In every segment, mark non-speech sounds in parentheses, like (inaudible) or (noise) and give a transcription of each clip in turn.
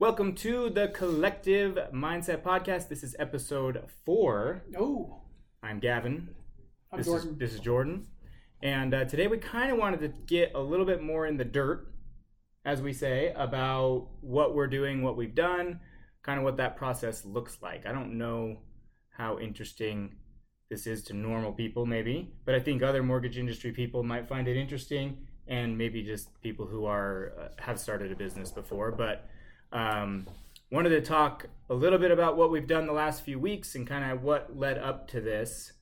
Welcome to the Collective Mindset Podcast. This is episode four. Oh, I'm Gavin. I'm this Jordan. Is, this is Jordan. And uh, today we kind of wanted to get a little bit more in the dirt, as we say, about what we're doing, what we've done, kind of what that process looks like. I don't know how interesting this is to normal people, maybe, but I think other mortgage industry people might find it interesting, and maybe just people who are uh, have started a business before. But um, wanted to talk a little bit about what we've done the last few weeks and kind of what led up to this.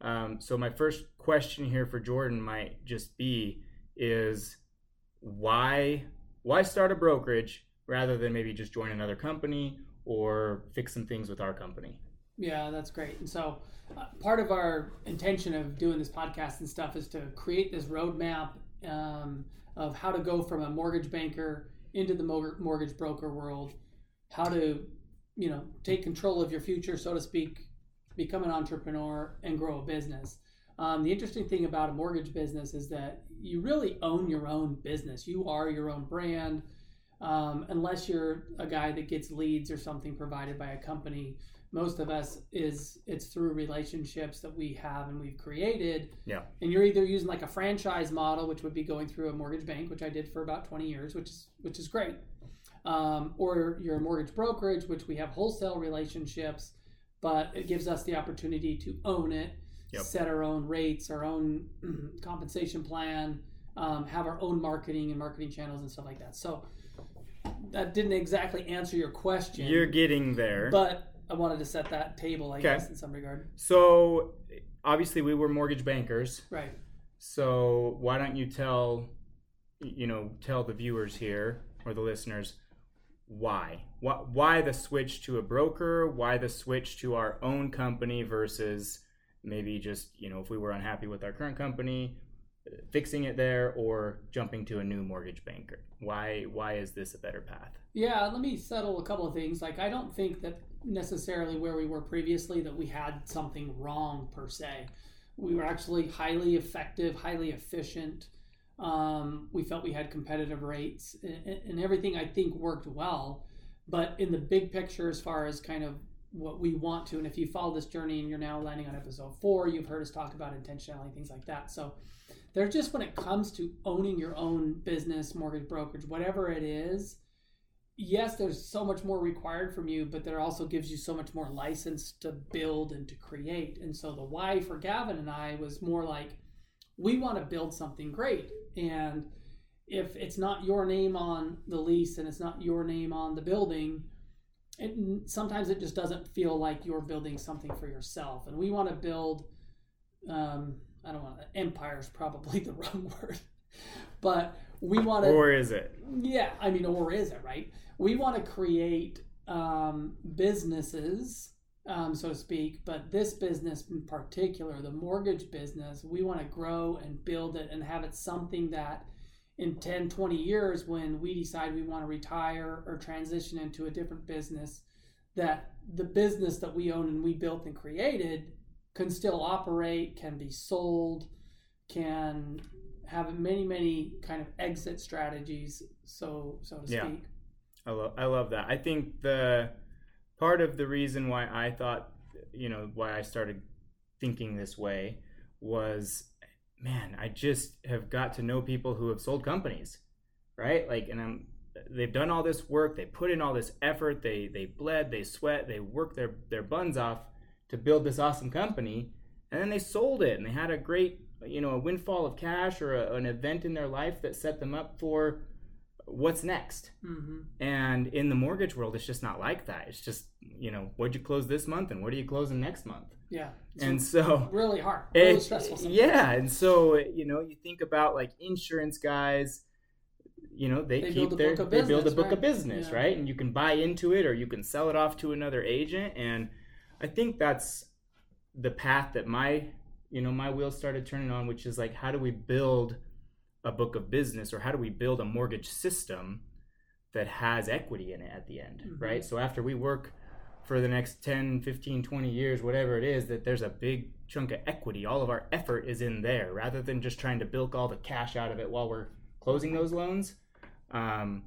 Um, so my first question here for Jordan might just be is why why start a brokerage rather than maybe just join another company or fix some things with our company? Yeah, that's great. And so, uh, part of our intention of doing this podcast and stuff is to create this roadmap um, of how to go from a mortgage banker into the mortgage broker world, how to, you know, take control of your future, so to speak, become an entrepreneur and grow a business. Um, the interesting thing about a mortgage business is that you really own your own business. You are your own brand, um, unless you're a guy that gets leads or something provided by a company most of us is it's through relationships that we have and we've created Yeah. and you're either using like a franchise model which would be going through a mortgage bank which i did for about 20 years which is which is great um, or you're a mortgage brokerage which we have wholesale relationships but it gives us the opportunity to own it Yep. set our own rates our own (clears throat) compensation plan um, have our own marketing and marketing channels and stuff like that so that didn't exactly answer your question You're getting there. but I wanted to set that table, I Okay. guess, in some regard. so obviously we were mortgage bankers. Right. So why don't you tell, you know, tell the viewers here or the listeners why? Why, why the switch to a broker? Why the switch to our own company versus maybe just, you know, if we were unhappy with our current company, fixing it there or jumping to a new mortgage banker? Why why is this a better path? Yeah, let me settle a couple of things. Like, I don't think that necessarily where we were previously that we had something wrong per se. We were actually highly effective, highly efficient. Um, we felt we had competitive rates and, and everything I think worked well. But in the big picture, as far as kind of what we want to, and if you follow this journey and you're now landing on episode four, you've heard us talk about intentionality, things like that. So there's just when it comes to owning your own business, mortgage brokerage, whatever it is, yes, there's so much more required from you, but there also gives you so much more license to build and to create. And so the why for Gavin and I was more like, we want to build something great. And if it's not your name on the lease and it's not your name on the building, it, sometimes it just doesn't feel like you're building something for yourself. And we want to build, um, I don't want to, empire is probably (laughs) the wrong word, but we want to Or is it? yeah, I mean, or is it right? We want to create um, businesses, um, so to speak, but this business in particular, the mortgage business, we want to grow and build it and have it something that in 10, 20 years, when we decide we want to retire or transition into a different business, that the business that we own and we built and created can still operate, can be sold, can have many many kind of exit strategies so so to Yeah. speak I love I love that. I think the part of the reason why I thought you know why I started thinking this way was man, I just have got to know people who have sold companies, right? Like and I'm they've done all this work, they put in all this effort, they they bled, they sweat, they worked their their buns off to build this awesome company and then they sold it and they had a great you know a windfall of cash or a, an event in their life that set them up for what's next hmm and in the mortgage world, it's just not like that. It's just, you know, what'd you close this month and what are you closing next month? yeah And so, (laughs) really hard really it- stressful sometimes. yeah. And so, you know, you think about like insurance guys, you know, they, They keep their, of they build a business, book of business, Yeah. right? And you can buy into it or you can sell it off to another agent. And I think that's the path that my, you know, my wheels started turning on, which is like, how do we build a book of business or how do we build a mortgage system that has equity in it at the end, Mhm. right? So after we work for the next 10, 15, 20 years, whatever it is, that there's a big chunk of equity. All of our effort is in there rather than just trying to bilk all the cash out of it while we're closing those loans. Um,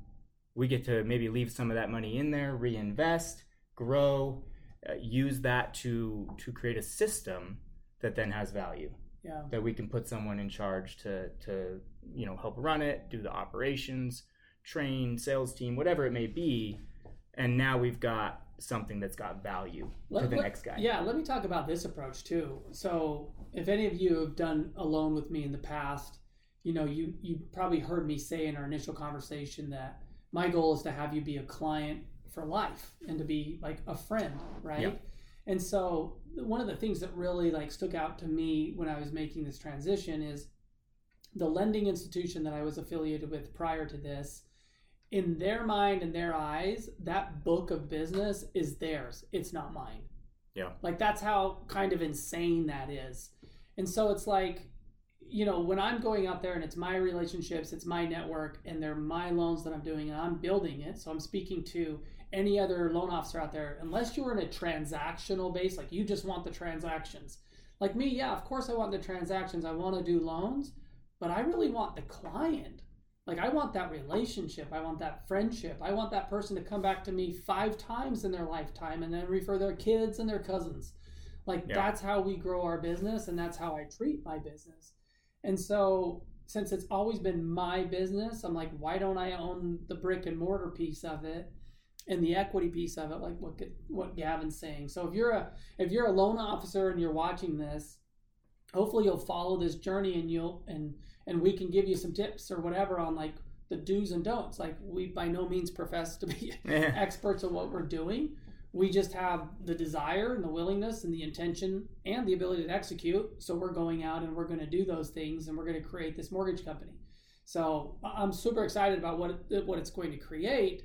we get to maybe leave some of that money in there, reinvest, grow, uh, use that to to create a system that then has value. Yeah. That we can put someone in charge to to you know help run it, do the operations, train, sales team, whatever it may be, and now we've got something that's got value Let- to the let- next guy. Yeah, let me talk about this approach too. So, if any of you have done alone with me in the past, you know, you you probably heard me say in our initial conversation that my goal is to have you be a client for life and to be like a friend, right? Yeah. And so, one of the things that really like stuck out to me when I was making this transition is the lending institution that I was affiliated with prior to this in their mind and their eyes, that book of business is theirs. It's not mine. Yeah. Like that's how kind of insane that is. And so it's like, you know, when I'm going out there and it's my relationships, it's my network, and they're my loans that I'm doing, and I'm building it. So I'm speaking to any other loan officer out there, unless you're in a transactional base, like you just want the transactions. Like me, yeah, of course I want the transactions. I want to do loans, but I really want the client. Like I want that relationship. I want that friendship. I want that person to come back to me five times in their lifetime and then refer their kids and their cousins. Like Yeah. that's how we grow our business and that's how I treat my business. And so since it's always been my business, I'm like, why don't I own the brick and mortar piece of it and the equity piece of it, like what what Gavin's saying. So if you're a if you're a loan officer and you're watching this, hopefully you'll follow this journey and you'll and and we can give you some tips or whatever on like the do's and don'ts. Like we by no means profess to be Yeah. (laughs) experts at what we're doing. We just have the desire and the willingness and the intention and the ability to execute. So we're going out and we're going to do those things and we're going to create this mortgage company. So I'm super excited about what it, what it's going to create,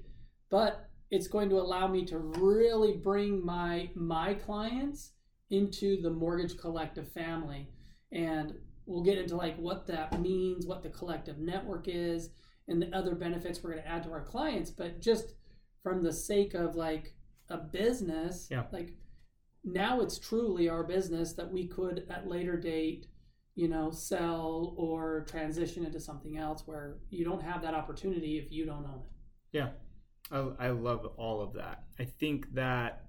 but it's going to allow me to really bring my my clients into the mortgage collective family. And we'll get into like what that means what the collective network is and the other benefits we're going to add to our clients. But just from the sake of like a business Yeah. like now it's truly our business that we could at later date you know sell or transition into something else where you don't have that opportunity if you don't own it. Yeah, I, I love all of that. I think that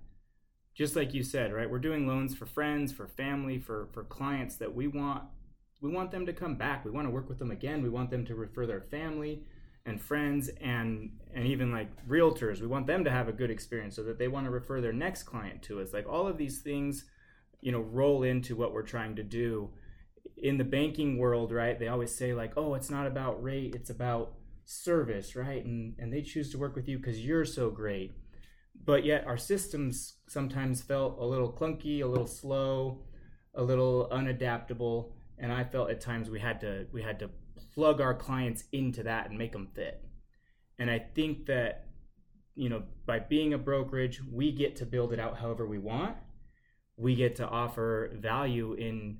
just like you said, right? We're doing loans for friends, for family, for for clients that we want. We want them to come back. We want to work with them again. We want them to refer their family and friends and and even like realtors. We want them to have a good experience so that they want to refer their next client to us. Like all of these things, you know, roll into what we're trying to do. In the banking world, right? They always say like, "Oh, it's not about rate, it's about service, right? And and they choose to work with you because you're so great. But yet our systems sometimes felt a little clunky, a little slow, a little unadaptable, and I felt at times we had to we had to plug our clients into that and make them fit. And I think that you know by being a brokerage, we get to build it out however we want. We get to offer value in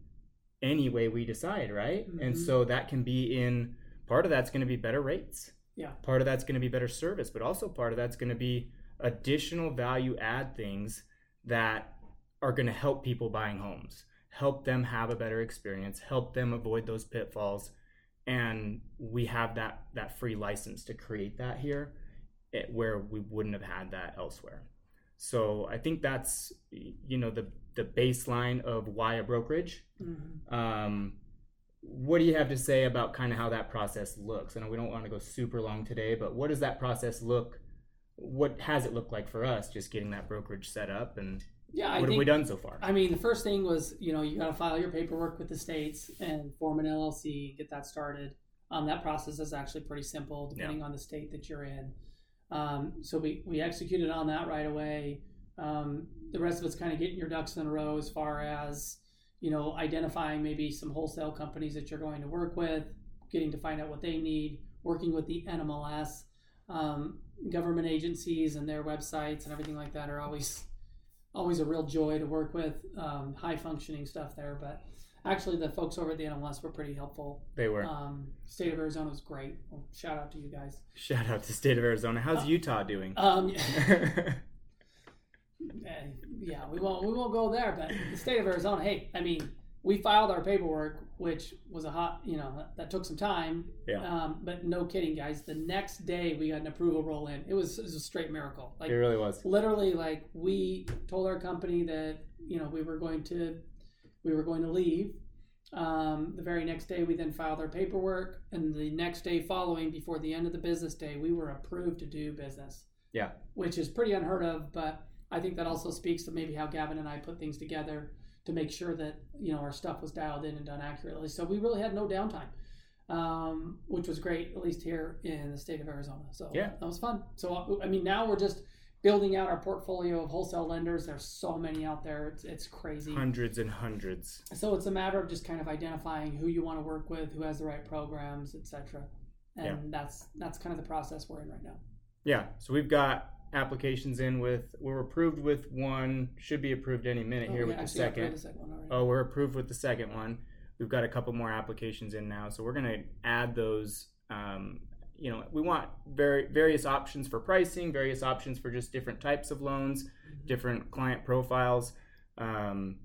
any way we decide, right? And Mhm. so that can be in part of that's going to be better rates. Yeah. Part of that's going to be better service, but also part of that's going to be additional value add things that are going to help people buying homes, help them have a better experience, help them avoid those pitfalls. And we have that that free license to create that here eh, where we wouldn't have had that elsewhere. So I think that's you know the the baseline of why a brokerage. Mhm. Um, what do you have to say about kind of how that process looks? I know we don't want to go super long today, but what does that process look? What has it looked like for us just getting that brokerage set up, and yeah i what have we done so far? I mean, the first thing was, you know, you got to file your paperwork with the states and form an LLC, get that started. Um, that process is actually pretty simple, depending on the state that you're in. Um, so we, we executed on that right away. Um, the rest of it's kind of getting your ducks in a row as far as, you know, identifying maybe some wholesale companies that you're going to work with, getting to find out what they need, working with the NMLS. Um, government agencies and their websites and everything like that are always always a real joy to work with. Um, high functioning stuff there, but actually the folks over at the NMLS were pretty helpful. they were. Um, State of Arizona was great. Well, shout out to you guys. Shout out to state of Arizona. How's uh, Utah doing? Um, (laughs) yeah, we won't we won't go there, but the state of Arizona. Hey, I mean, we filed our paperwork which was a hot, you know, that, that took some time. Yeah. Um, but no kidding, guys. The next day we got an approval roll in. It was, it was a straight miracle. Like it really was. literally, like we told our company that you know we were going to we were going to leave. Um, the very next day, we then filed our paperwork, and the next day following, before the end of the business day, we were approved to do business. Yeah. which is pretty unheard of, but I think that also speaks to maybe how Gavin and I put things together to make sure that you know our stuff was dialed in and done accurately. So we really had no downtime, um, which was great, at least here in the state of Arizona. So Yeah. that was fun. So I mean, now we're just building out our portfolio of wholesale lenders. There's so many out there; it's it's crazy. Hundreds and hundreds. So it's a matter of just kind of identifying who you want to work with, who has the right programs, etc. And Yeah. that's that's kind of the process we're in right now. Yeah. So we've got applications in with we're approved with one, should be approved any minute Oh, here with the second. the second one. Oh, we're approved with the second one. We've got a couple more applications in now, so we're going to add those. Um, you know, we want very various options for pricing, various options for just different types of loans, different client profiles. Um,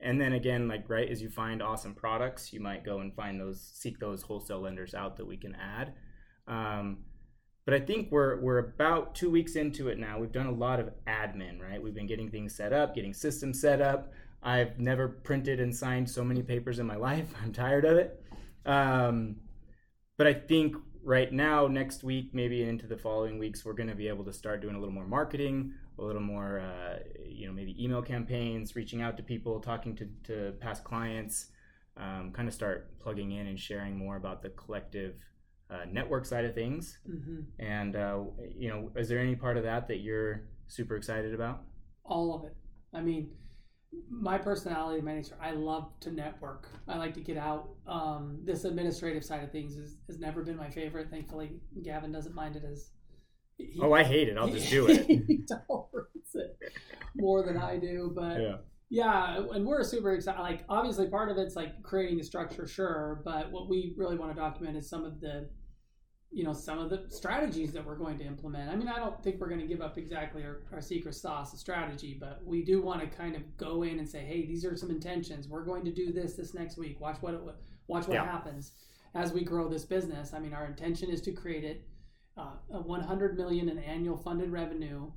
and then again, like right as you find awesome products, you might go and find those, seek those wholesale lenders out that we can add. Um, but I think we're we're about two weeks into it now. We've done a lot of admin, right? We've been getting things set up, getting systems set up. I've never printed and signed so many papers in my (laughs) life. I'm tired of it. Um, but I think right now, next week, maybe into the following weeks, we're going to be able to start doing a little more marketing, a little more, uh, you know, maybe email campaigns, reaching out to people, talking to, to past clients, um, kind of start plugging in and sharing more about the collective uh, network side of things. hmm And, uh, you know, is there any part of that that you're super excited about? all of it. I mean, my personality, my nature, I love to network. I like to get out. Um, this administrative side of things is, has never been my favorite. Thankfully, Gavin doesn't mind it as. He, Oh, I hate it. I'll just do it. (laughs) he tolerates it more than I do, but Yeah. yeah, and we're super excited. Like, obviously, part of it's like creating a structure, sure, but what we really want to document is some of the, you know, some of the strategies that we're going to implement. I mean, I don't think we're going to give up exactly our, our secret sauce strategy, but we do want to kind of go in and say, hey, these are some intentions. We're going to do this this next week. Watch what it, watch what Yeah. happens as we grow this business. I mean, our intention is to create it uh, a 100 million in annual funded revenue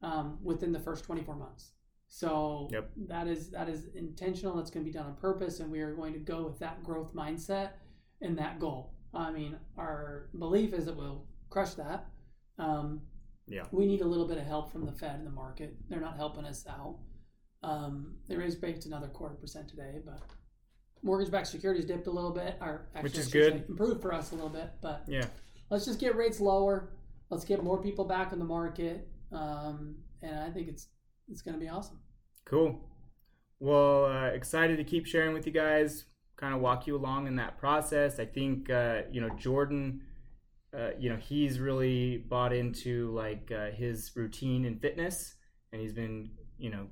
um, within the first 24 months. So Yep. that is that is intentional. That's going to be done on purpose, and we are going to go with that growth mindset and that goal. I mean, our belief is that we'll crush that. Um, Yeah. we need a little bit of help from the Fed and the market. They're not helping us out. Um, raised rates another quarter percent today, but mortgage-backed securities dipped a little bit, or actually, Which is good. improved for us a little bit. But Yeah. let's just get rates lower. Let's get more people back in the market, um, and I think it's it's going to be awesome. Cool. Well, uh, excited to keep sharing with you guys, kind of walk you along in that process. I think, uh, you know, Jordan, uh, you know, he's really bought into like uh, his routine and fitness, and he's been, you know,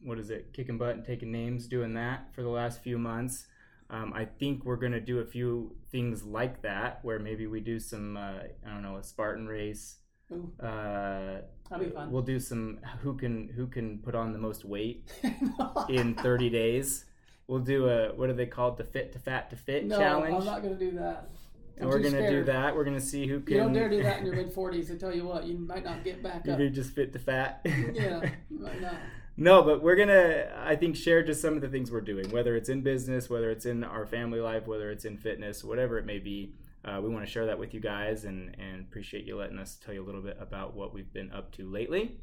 what is it, kicking butt and taking names doing that for the last few months. Um, I think we're going to do a few things like that where maybe we do some, uh, I don't know, a Spartan race. Ooh, Uh, that'd be fun. We'll do some who can who can put on the most weight (laughs) in 30 days. We'll do a what are they called? The fit to fat to fit no, challenge. I'm not going to do that. and I'm we're gonna do that. We're gonna see who can. You don't dare do that in your (laughs) mid 40s. I tell you what, you might not get back You up. do just fit to fat. Yeah, you might not. (laughs) No, but we're gonna I think share just some of the things we're doing, whether it's in business, whether it's in our family life, whether it's in fitness, whatever it may be. Uh, we want to share that with you guys and and appreciate you letting us tell you a little bit about what we've been up to lately.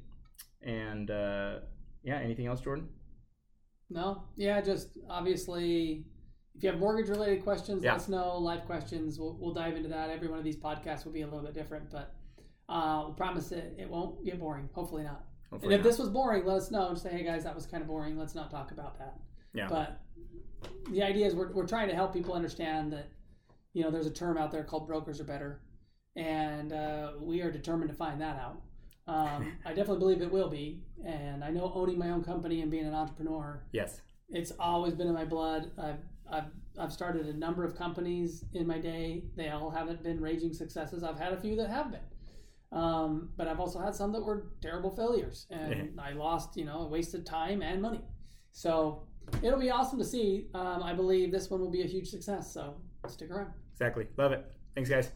And uh, yeah, anything else, Jordan? No, yeah, just obviously, if you have mortgage related questions, Yeah. let us know. Live questions, we'll, we'll dive into that. Every one of these podcasts will be a little bit different, but uh, we'll promise it it won't get boring. Hopefully not. Hopefully and if not. this was boring, let us know and say, hey guys, that was kind of boring. Let's not talk about that. Yeah. But the idea is we're, we're trying to help people understand that, you know, there's a term out there called brokers are better. And uh, we are determined to find that out. Um, I definitely believe it will be. And I know owning my own company and being an entrepreneur, yes. it's always been in my blood. I've, I've, I've started a number of companies in my day. They all haven't been raging successes. I've had a few that have been. Um, but I've also had some that were terrible failures, and I lost, you know, wasted time and money. So it'll be awesome to see. Um, I believe this one will be a huge success. So stick around. Exactly. Love it. Thanks, guys.